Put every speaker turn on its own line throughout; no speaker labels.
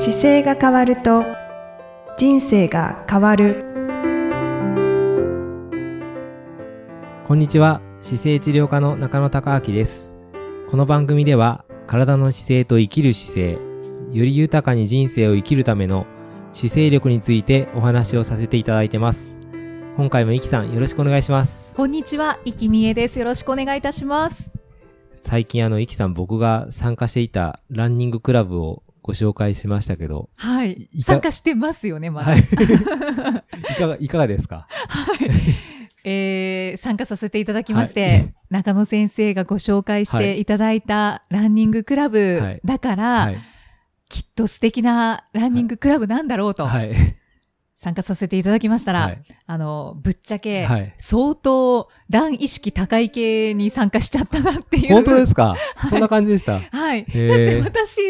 姿勢が変わると人生が変わる。
こんにちは。姿勢治療科の中野孝明です。この番組では体の姿勢と生きる姿勢より豊かに人生を生きるための姿勢力についてお話をさせていただいてます。今回もいきさんよろしくお願いします。
こんにちは、いきみえです。よろしくお願いいたします。
最近あのいきさん僕が参加していたランニングクラブをご紹介しましたけど
はい。
い。か
参加してますよね、まだ。
はい。いかがいかがですか？
はい。えー参加させていただきまして、
はい。
中野先生がご紹介していただいたランニングクラブ
はい。
だから、
はい。
きっと素敵なランニングクラブなんだろうと、
はい
参加させていただきましたら、
はい。
あの、ぶっちゃけ、
はい。
相当ラン意識高い系に参加しちゃったなっていう。
本当ですか、
はい。
そんな感じでした？
はい。だって私、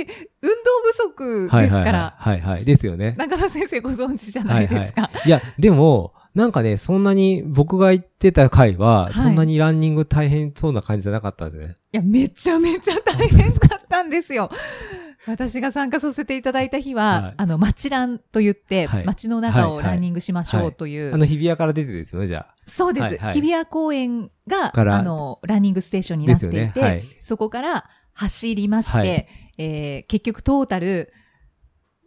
運動不足
はいはい
ですから、
はいはいはい。ですよね。
中野先生ご存知じゃないですか。
いや、でも、なんかね、そんなに、僕が言ってた回は、
い。
そんなにランニング大変そうな感じじゃなかったんですね。
いや、めちゃめちゃ大変だったんですよ。私が参加させていただいた日は、
はい
あの、街ランと言って、
はい
街の中
はいはい
をランニングしましょうという、
あの、日比谷から出てですよね、じゃ
そうです、
はいはい
日比谷公園が、あの、ランニングステーション
あ。
になっていて、
ね。はい。
そこから走りまして、
はい
えー結局トータル、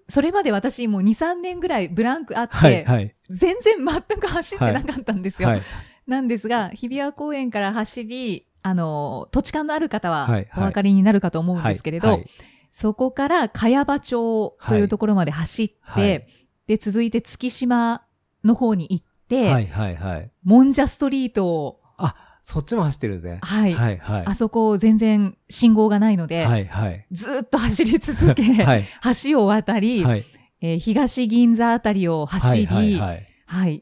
それまで私もう2、3年ぐらいブランクあって、
はい、はい。
全然全く走ってなかったんですよ。
はい。
なんですが、日比谷公園から走り、あの、土地勘のある方は
はいはい
お分かりになるかと思うんですけれど、
はい
そこから茅場町というところまで走って、
はい
で、続いて月島の方に行って、
はい、はい、はい。
もんじゃストリートを、
あ、そっちも走ってるね。
はい、
はい、はい。
あそこ全然信号がないので、
はい、はい。
ずーっと走り続け、
はい。
橋を渡り、
はい。
えー東銀座あたりを走り、
はい、はい。
はい、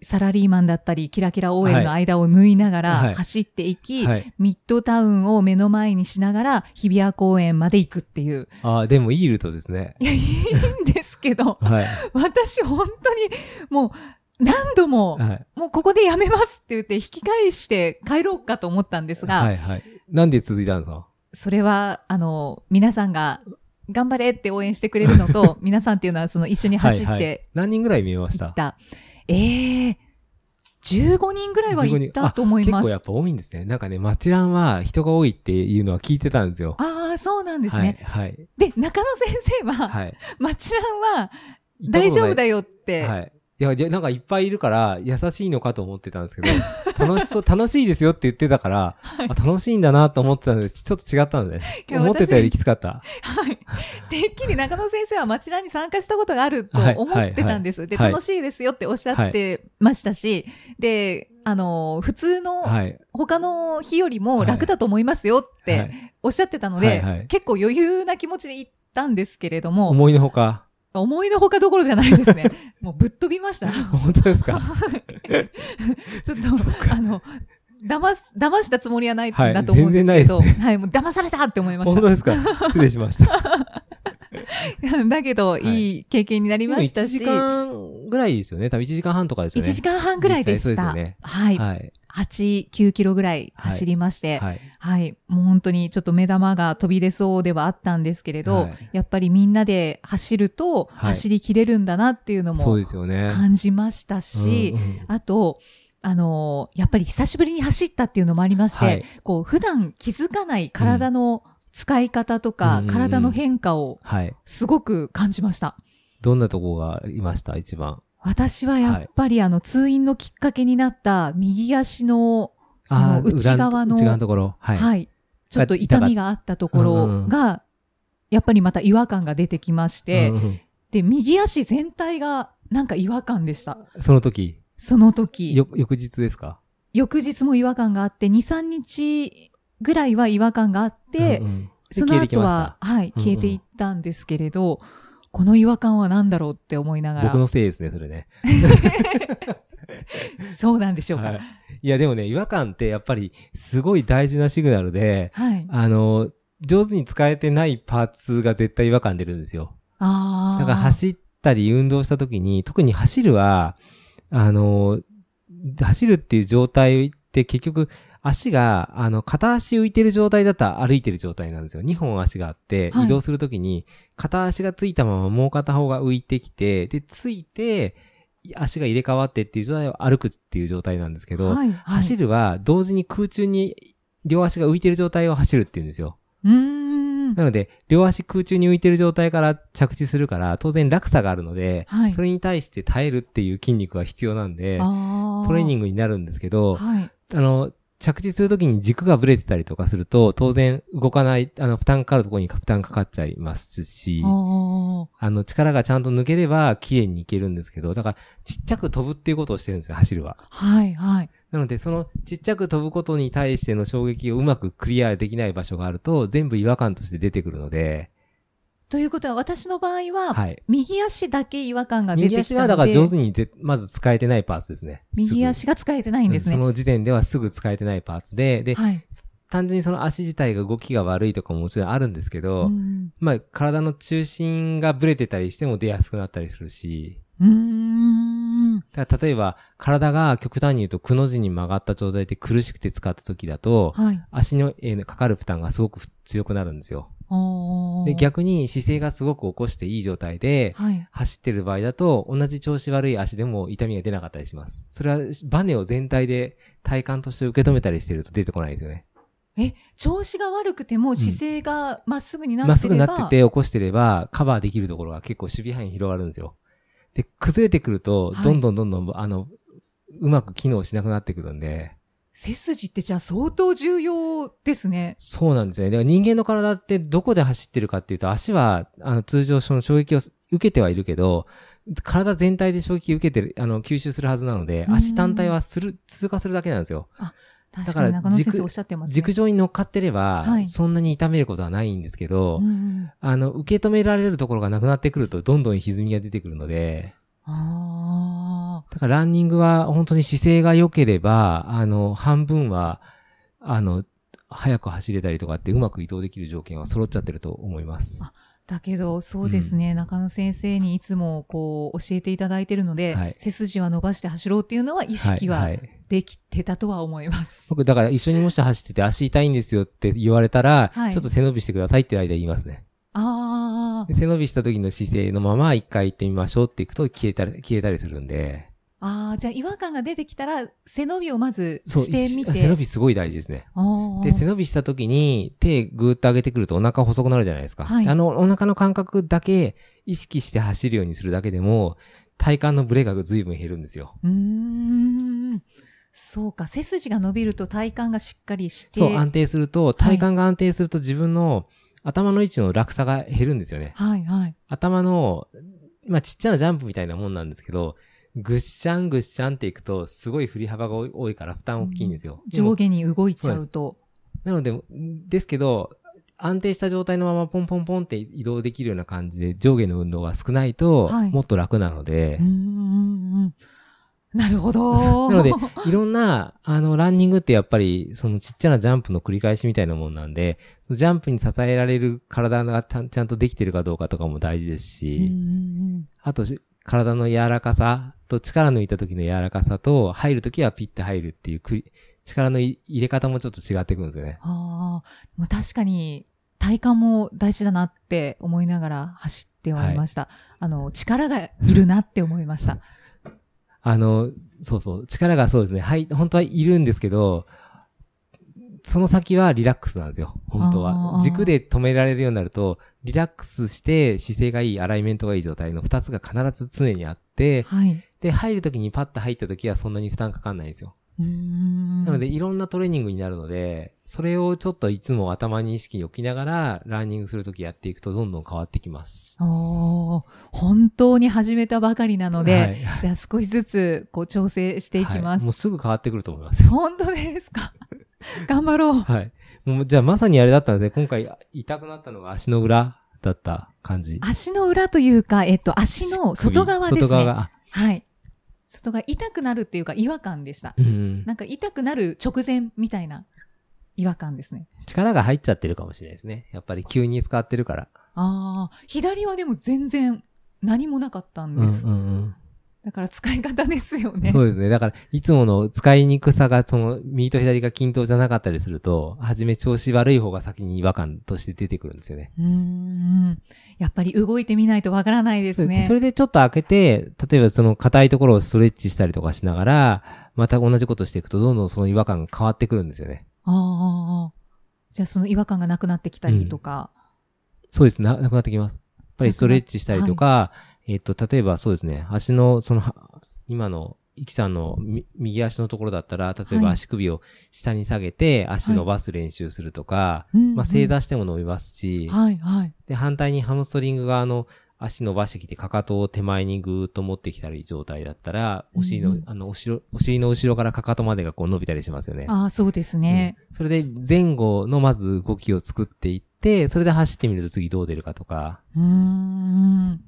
サラリーマンだったり、キラキラ OL の間を縫いなが
はい
ら走っていき、
はい。
ミッドタウンを目の前にしながら、日比谷公園まで行くっていう。
あ、でもいいルートですね。
いや、いいんですけど、
はい。
私本当にもう何度も、
はい。
もうここでやめますって言って引き返して帰ろうかと思ったんですが、
はい、はい。なんで続いたんですか？
それは、あの、皆さんが頑張れって応援してくれるのと、皆さんっていうのはその一緒に走っ
はいはい
て
何人ぐらい見えました
ええ15人ぐらいは行ったと思います。
結構やっぱ多いんですね。なんかね、町ランは人が多いっていうのは聞いてたんですよ。
ああ、そうなんですね。
はい。はい。
で、中野先生は、
はい。
町ランは大丈夫だ
よ
よって、
はい。いや、なんかいっぱいいるから、優しいのかと思ってたんですけど、楽しそう、楽しいですよって言ってたから、あ楽しいんだなと思ってたので、ちょっと違ったんで思ってたよりきつかった。
はい。てっきり中野先生は町ランに参加したことがあると
はい
思ってたんです。で、
はい
楽しいですよっておっしゃってましたし、で、あの、普通の
はい。
他の日よりも楽だと思いますよっ
は
て
い
おっしゃってたので、
はいはい
結構余裕な気持ちで行ったんですけれども、
思いのほか。
思いのほかどころじゃないですね。もうぶっ飛びました。
本当ですか？
ちょっと、あの、騙す、騙したつもりはないん
はい
だと思うんですけど、
全然
はい、もう騙されたって思いまし
本当ですか？失礼しました。
た。だけど、
い
いい経験になり
1
ましたし、
時間ぐらいですよね。多分1時間半とかですよね。
1時間半ぐらいでした。
そうですよね
はい。
はい。
8、9キロぐらい走りまして、
はい。
はい。もう本当にちょっと目玉が飛び出そうではあったんですけれど、
はい
やっぱりみんなで走ると
はい
走りきれるんだなっていうのも。感じましたし、
うんうん
あと、あのーやっぱり久しぶりに走ったっていうのもありまして、
はい
こう、普段気づかない体の使い方とか、
うん
体の変化を
はい。
すごく感じました。
どんなとこがいました？一番。
私はやっぱり、あの、通院のきっかけになった右足の、その内側の、
裏内側のところ。はい。
はい。ちょっと痛みがあったところが、やっぱりまた違和感が出てきまして、
うんうん
で、右足全体がなんか違和感でした。
その時、
その時。
よ、翌日ですか？
翌日も違和感があって、2、3日ぐらいは違和感があって、
うんうん
その後は、はい、
うんうん
消えていったんですけれど、この違和感は何だろうって思いながら。
僕のせいですね、それね。
そうなんでしょうか。
は
はいい。
いや、でもね、違和感ってやっぱりすごい大事なシグナルで、
はい、
あの、上手に使えてないパーツが絶対違和感出るんですよ。
ああ。
だから走ったり運動した時に、特に走るは、あの、走るっていう状態って結局、足が、あの、片足浮いてる状態だったら歩いてる状態なんですよ。2本足があって、
はい
移動するときに、片足がついたままもう片方が浮いてきて、で、ついて、足が入れ替わってっていう状態を歩くっていう状態なんですけど、
はい、はい。
走るは同時に空中に両足が浮いてる状態を走るっていうんですよ。
うーん。
なので、両足空中に浮いてる状態から着地するから、当然落差があるので、
はい
それに対して耐えるっていう筋肉が必要なんで、
あ
トレーニ
ン
ングになるんですけど、
はい。
あの、着地するときに軸がブレてたりとかすると、当然動かない、あの、負担かかるところに負担かかっちゃいますし、
あ
の、力がちゃんと抜ければ、綺麗にいけるんですけど、だから、ちっちゃく飛ぶっていうことをしてるんですよ、走るは。
はい、はい。
なので、そのちっちゃく飛ぶことに対しての衝撃をうまくクリアできない場所があると、全部違和感として出てくるので、
ということは、私の場合は、
はい。
右足だけ違和感が出てきた。
右足はだから上手にぜまず使えてないパーツですね。
右足が使えてないんですね。
うんその時点ではすぐ使えてないパーツで、で、
はい。
単純にその足自体が動きが悪いとかももちろんあるんですけど、
うん
まあ、体の中心がブレてたりしても出やすくなったりするし、
うーん。
だから例えば、体が極端に言うと、くの字に曲がった状態で苦しくて使った時だと、
はい。
足の、えーかかる負担がすごく強くなるんですよ。で、逆に姿勢がすごく起こしていい状態で、
はい。
走ってる場合だと、同じ調子悪い足でも痛みが出なかったりします。それは、バネを全体で体感として受け止めたりしてると出てこないですよね。
え、調子が悪くても姿勢がまっすぐになってれば、
まっすぐなってて起こしてれば、カバーできるところが結構守備範囲広がるんですよ。で、崩れてくると、
はい
どんどんどんどん、あの、うまく機能しなくなってくるんで、
背筋ってじゃあ相当重要ですね。
そうなんですよね。だから人間の体ってどこで走ってるかっていうと、足は、あの、通常その衝撃を受けてはいるけど、体全体で衝撃を受けてる、あの、吸収するはずなので、
うん
足単体はする、通過するだけなんですよ。
確
だか
に中野先生
軸
おっしゃってますね。
軸上に乗っかってれば、
はい
そんなに痛めることはないんですけど、
うんうん
あの、受け止められるところがなくなってくると、どんどん歪みが出てくるので、
あ
だからランニングは本当に姿勢が良ければ、あの、半分は、あの、早く走れたりとかってうまく移動できる条件は揃っちゃってると思います。
あだけど、そうですね、中野先生にいつもこう教えていただいてるので、
はい
背筋は伸ばして走ろうっていうのは意識はい
はい
できてたとは思います。
僕、だから一緒にもし走ってて足痛いんですよって言われたら、
はい
ちょっと背伸びしてくださいって間言いますね。
あ
で背伸びした時の姿勢のまま一回行ってみましょうっていくと消えたり、消えたりするんで。
あ、ああ、じゃあ違和感が出てきたら背伸びをまずしてみて。
背伸びすごい大事ですね。で、背伸びした時に手ぐーっと上げてくるとお腹細くなるじゃないですか。
はい
あの、お腹の感覚だけ意識して走るようにするだけでも、体幹のブレが随分減るんですよ。
うーん。そうか。背筋が伸びると体幹がしっかりして。
そう、安定すると、体幹が安定すると自分の頭の位置の落差が減るんですよね。
はいはい。
頭の、まあ、ちっちゃなジャンプみたいなもんなんですけど、ぐっしゃんぐっしゃんっていくと、すごい振り幅が多いから負担大きいんですよ。でも
上下に動いちゃうと。
なので、ですけど、安定した状態のままポンポンポンって移動できるような感じで上下の運動が少ないと、
はい
もっと楽なので
うー、ん。なるほど。
なので、いろんな、あの、ランニングってやっぱり、そのちっちゃなジャンプの繰り返しみたいなもんなんで、ジャンプに支えられる体がたちゃんとできてるかどうかとかも大事です
うんう
し、
ん
あとし、体の柔らかさと力抜いた時の柔らかさと、入る時はピッて入るっていう力のい入れ方もちょっと違ってくるんですよね。
ああ、確かに体幹も大事だなって思いながら走ってはいました。あの、力がいるなって思いました。
あの、そうそう、力がそうですね。はい、本当はいるんですけど、その先はリラックスなんですよ。本当
あ
は。
ー
軸で止められるようになると、リラックスして姿勢がいい、アライメントがいい状態の二つが必ず常にあって、
はい。
で、入るときにパッと入ったときはそんなに負担かかんないんですよ。なので、いろんなトレーニングになるので、それをちょっといつも頭に意識に置きながら、ランニングするときやっていくとどんどん変わってきます。
おー本当に始めたばかりなので、
はい
じゃあ少しずつこう調整していきます。
はいもうすぐ変わってくると思いますよ。
本当ですか？頑張ろう。
はい。もう、じゃあまさにあれだったんですね。今回痛くなったのが足の裏だった感じ。
足の裏というか、えっと、足の外側ですね。
外側
はい。外側痛くなるっていうか違和感でした。
うん。
なんか痛くなる直前みたいな違和感ですね。
力が入っちゃってるかもしれないですね。やっぱり急に使ってるから。
ああ、左はでも全然何もなかったん
うん
です。
うんうん。
だから使い方ですよね。
そうですね。だから、いつもの使いにくさが、その、右と左が均等じゃなかったりすると、はじめ調子悪い方が先に違和感として出てくるんですよね。
うーん。やっぱり動いてみないとわからないですね。
それでちょっと開けて、例えばその硬いところをストレッチしたりとかしながら、また同じことしていくと、どんどんその違和感が変わってくるんですよね。
ああ。じゃあその違和感がなくなってきたりとか。
そうです。な、なくなってきます。やっぱりストレッチしたりとか、えっと、例えばそうですね、足の、その、は今の、イキさんのみ右足のところだったら、例えば
はい
足首を下に下げて、足伸ばす練習するとか、
うん
まあ、正座しても伸びますし、
はいはい。
で、反対にハムストリング側の足伸ばしてきて、かかとを手前にぐーっと持ってきたり状態だったら、お尻の、
うんうん
あの、お尻、お尻の後ろからかかとまでがこう伸びたりしますよね。
ああ、そうですね。
うんそれで前後のまず動きを作っていって、それで走ってみると次どう出るかとか。
うーん。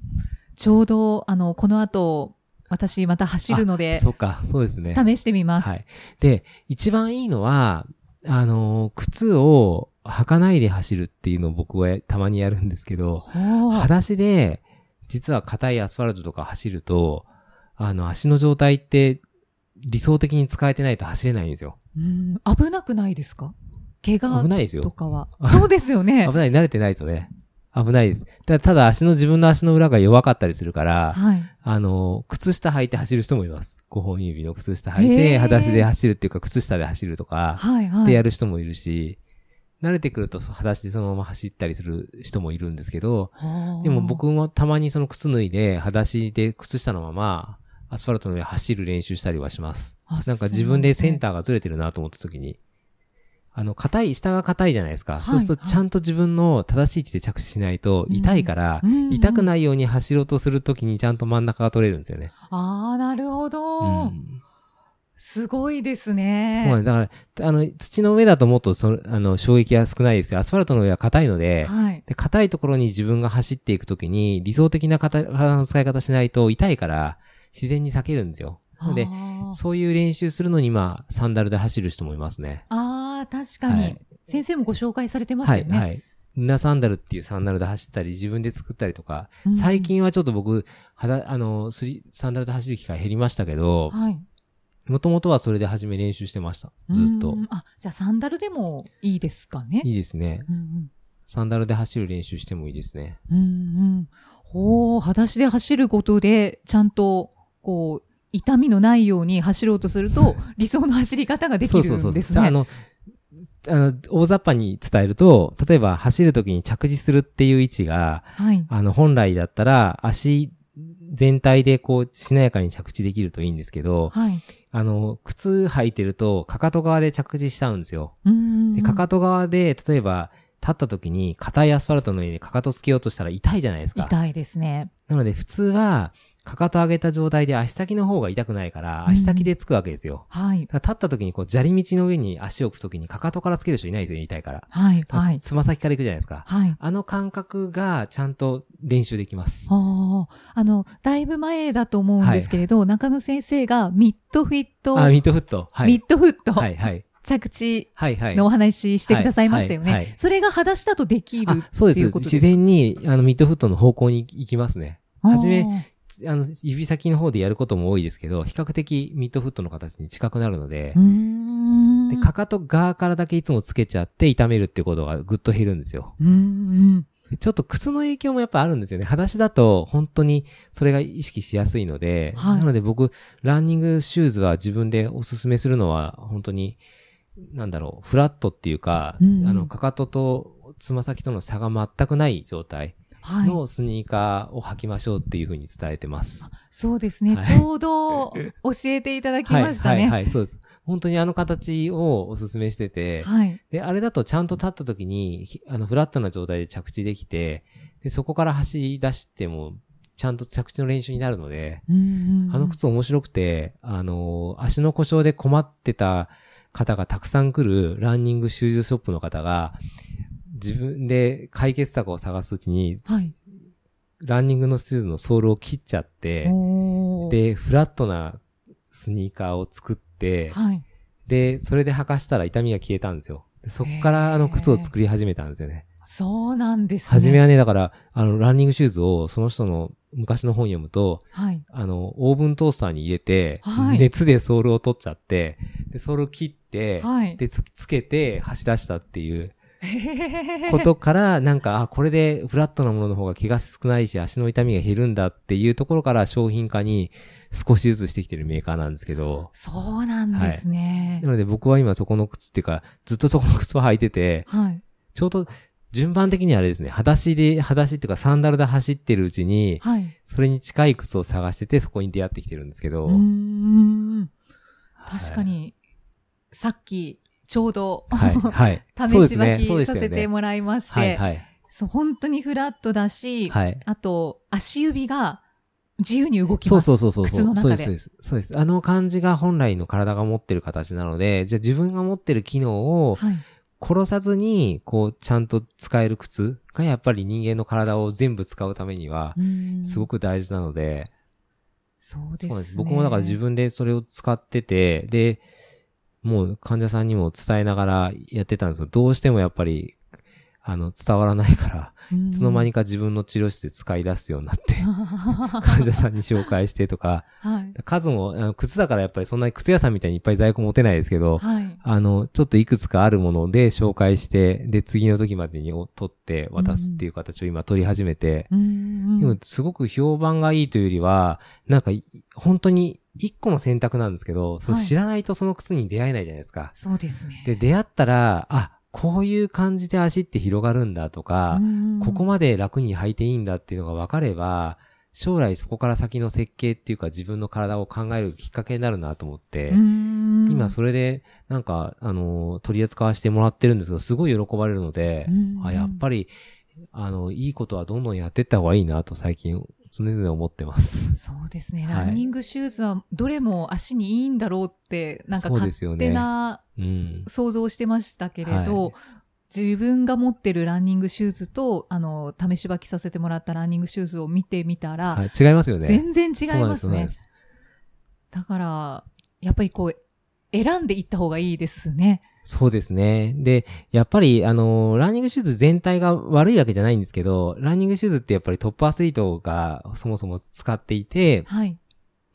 ちょうど、あの、この後、私また走るので、
そっか、そうですね。
試してみます。
はい。で、一番いいのは、あのー靴を履かないで走るっていうのを僕はたまにやるんですけど、裸足で、実は硬いアスファルトとか走ると、あの、足の状態って理想的に使えてないと走れないんですよ。
うん危なくないですか？怪我
危ないですよ。
とかは。そうですよね
危。ない、慣れてないとね。危ないです。ただ、ただ足の、自分の足の裏が弱かったりするから、
はい。
あの、靴下履いて走る人もいます。5本指の靴下履い
へ
て、
ー
裸足で走るっていうか、靴下で走るとか、
はいはい。
でやる人もいるし、慣れてくると裸足でそのまま走ったりする人もいるんですけど、
はあ
でも僕もたまにその靴脱いで、裸足で靴下のまま、アスファルトの上走る練習したりはします。
あ
なんか自分でセン
ー。
ターがずれてるなと思った時に、あの、硬い、下が硬いじゃないですか。
い
そうすると
はい
ちゃんと自分の正しい位置で着地しないと痛いから、
うん
痛くないように走ろうとするときにちゃんと真ん中が取れるんですよね。
ああ、なるほど、
うん
すごいですね。
そうなんです。だから、あの、土の上だともっとその、あの、衝撃が少ないですけど、アスファルトの上は硬いので、
はい。
で、硬いところに自分が走っていくときに、理想的な体体の使い方しないと痛いから、自然に避けるんですよ。なので、そういう練習するのに、まあ、サンダルで走る人もいますね。
あー、確かに、
はい
先生もご紹介されてまし
はい、
たよね。
はい。ルナサンダルっていうサンダルで走ったり、自分で作ったりとか、
うん
最近はちょっと僕、はだ、あの、スリサンダルで走る機会減りましたけど、
はい。
もともとはそれで始め練習してました。ずっと
う。んあ、じゃあサンダルでもいいですかね。
いいですね。
うん
サンダルで走る練習してもいいですね。
うん。うんうん。ほう、裸足で走ることで、ちゃんと、こう、痛みのないように走ろうとすると、理想の走り方ができるんですね。
あの、あの、大雑把に伝えると、例えば走るときに着地するっていう位置が、
はい。
あの、本来だったら足全体でこう、しなやかに着地できるといいんですけど、
はい。
あの、靴履いてると、かかと側で着地しちゃうんですよ。
うん。
で、かかと側で、例えば、立った時に、硬いアスファルトの上にかかとつけようとしたら痛いじゃないですか。
痛いですね。
なので、普通は、かかと上げた状態で足先の方が痛くないから、
うん
足先でつくわけですよ。
はい。
だから立った時にこう、砂利道の上に足を置く時にかかとからつける人いないですよね、痛いから。
はい。はい。
つま先から行くじゃないですか。
はい。
あの感覚がちゃんと練習できます。
ああ、あの、だいぶ前だと思うんですけれど、中野先生がミッドフィット、
あ、ミッドフット。はい。
ミッドフット、
はい、はい。
着地
はい、はい。
のお話ししてくださいましたよね。
はいはいはい
それが裸足だとできる
あ、そうです。
っていうことです
自然に、あの、ミッドフットの方向に行きますね。はじめ
め、
あの、指先の方でやることも多いですけど、比較的ミッドフットの形に近くなるので。で、かかと側からだけいつもつけちゃって痛めるっていうことがぐっと減るんですよ。ちょっと靴の影響もやっぱあるんですよね。裸足だと本当にそれが意識しやすいので、
はい
なので僕、ランニングシューズは自分でおすすめするのは本当に、なんだろう、フラットっていうか、
うんうん
あの、かかととつま先との差が全くない状態
はい。
のスニーカーを履きましょうっていうふうに伝えてます。
そうですね、
はい
ちょうど教えていただきましたね。
はい、はい、はい、そうです。本当にあの形をおすすめしてて、
はい。
で、あれだとちゃんと立った時に、ひあの、フラットな状態で着地できて、で、そこから走り出しても、ちゃんと着地の練習になるので、
うんうんうん
あの靴面白くて、あの足の故障で困ってた方がたくさん来るランニングシューズショップの方が、自分で解決策を探すうちに、
はい。
ランニングのシューズのソールを切っちゃって、で、フラットなスニーカーを作って、
はい。
で、それで履かしたら痛みが消えたんですよ。でそっからあの靴を作り始めたんですよね。
そうなんですね。
初めはね、だから、あの、ランニングシューズをその人の昔の本読むと、
はい。
あの、オーブントースターに入れて、
はい
熱でソールを取っちゃって、で、ソールを切って、
はい。
で、つつけて走らしたっていうことから、なんか、あ、これでフラットなものの方が怪我少ないし、足の痛みが減るんだっていうところから商品化に少しずつしてきてるメーカーなんですけど、
そうなんですね
な。ので僕は今そこの靴っていうか、ずっとそこの靴を履いてて、
はい。
ちょうど順番的にはあれですね、裸足で、裸足っていうかサンダルで走ってるうちに、
はい。
それに近い靴を探してて、そこに出会ってきてるんですけど、
うーん。
はい
確か。に、さっき、ちょうど、
はい、
試し
ね
履きさせてもらいまして、
はい、はい。
そう、本当にフラットだし、
はい。
あと、足指が自由に動き
そう
ます。
そうそうそう。
靴の中で
そうです、そうです。あの感じが本来の体が持ってる形なので、じゃあ自分が持ってる機能を
はい。
殺さずに、こう、ちゃんと使える靴がやっぱり人間の体を全部使うためには、すご
く、
く大事なので、
そうですね。
僕もだから自分でそれを使ってて、で、もう患者さんにも伝えながらやってたんですけど、どうしてもやっぱり、あの、伝わらないから、
うん、
いつの間にか自分の治療室で使い出すようになって、患者さんに紹介してとか、
はい。
数も、靴だからやっぱりそんなに靴屋さんみたいにいっぱい在庫持てないですけど、
はい。
あの、ちょっといくつかあるもので紹介して、で、次の時までに取って渡すっていう形を今取り始めて、
うん
でもすごく評判がいいというよりは、なんかい、本当に一個の選択なんですけど、その
はい
知らないとその靴に出会えないじゃないですか。
そうですね。
で、出会ったら、あ、こういう感じで足って広がるんだとか、ここ
ま
まで楽に履いていいんだっていうのが分かれば、将来そこから先の設計っていうか自分の体を考えるきっかけになるなと思って、今
今
それでなんか、あのー取り扱わせてもらってるんですけど、すごい喜ばれるので、
うん
あ、やっぱり、あの、いいことはどんどんやっていった方がいいなと最近常々思ってます。
そうですね。
はい
ランニングシューズはどれも足にいいんだろうって、なんか勝手な
うん。
想像してましたけれど、
はい
自分が持ってるランニングシューズと、あの、試し履きさせてもらったランニングシューズを見てみたら、
はい、違いますよね。
全然違いますね。
す
だから、やっぱりこう、選んでいった方がいいですね。
そうですね。で、やっぱり、あのーランニングシューズ全体が悪いわけじゃないんですけど、ランニングシューズってやっぱりトップアスリートがそもそも使っていて、
はい。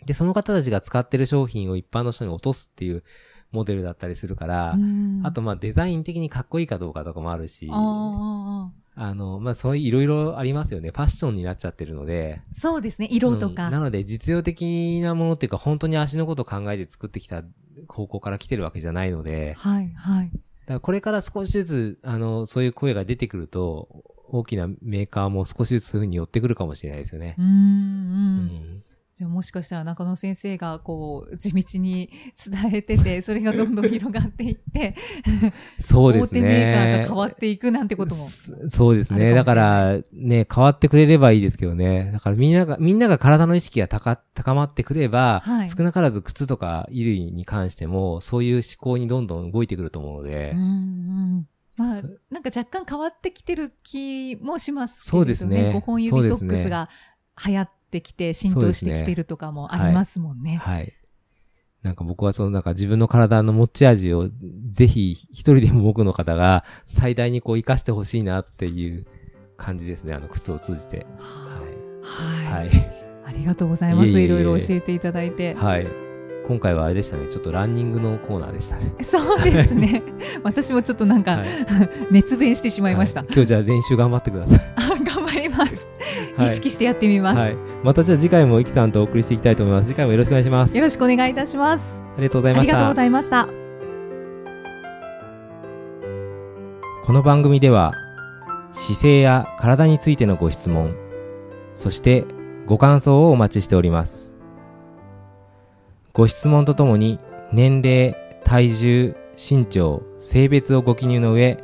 で、その方たちが使ってる商品を一般の人に落とすっていうモデルだったりするから、
うん
あと、まあ、デザイン的にかっこいいかどうかとかもあるし、
あ
あの、まあ、そういういろいろありますよね。ファッションになっちゃってるので。
ーそうですね。色とか。
うんなので、実用的なものっていうか、本当に足のことを考えて作ってきた方向から来てるわけじゃないので、
はい、はい。
だからこれから少しずつ、あの、そういう声が出てくると、大きなメーカーも少しずつそういうふうに寄ってくるかもしれないですよね
う。ん、
う
うん。
ん。
じゃあもしかしたら中野先生がこう地道に 伝えてて、それがどんどん広がっていって、
そうですね。
大手メーカーが変わっていくなんてことも。
そそうですね。だから、ね、変わってくれればいいですけどね。だからみんなが、みんなが体の意識が高、高まってくれば、
はい
少なからず靴とか衣類に関しても、そういう思考にどんどん動いてくると思うので、
うんうんまあ
そ、
なんか若干変わってきてる気もしますけれどね。
そうですね
5本指ソックスが流行ってきて浸透してきてるとかもありますもんね。
はい。なんか僕はそのなんか自分の体の持ち味をぜひ一人でも多くの方が最大にこう活かしてほしいなっていう感じですね。あの靴を通じて。
は。
はいい。
ありがとうございます。いろいろ教えていただいて。
はい。はい。今回はあれでしたね。ちょっとランニングのコーナーでしたね。
そうですね。私もちょっとなんか、
はい。
熱弁してしまいました。
はい今日じゃあ練習頑張ってください。
あ頑張ります。
はい
意識してやってみます。
はい。またじゃあ次回もイキさんとお送りしていきたいと思います。次回もよろしくお願いします。
よろしくお願いいたします。
ありがとうございました。
ありがとうございました。
この番組では姿勢や体についてのご質問そしてご感想をお待ちしておりますご質問とともに年齢体重身長性別をご記入の上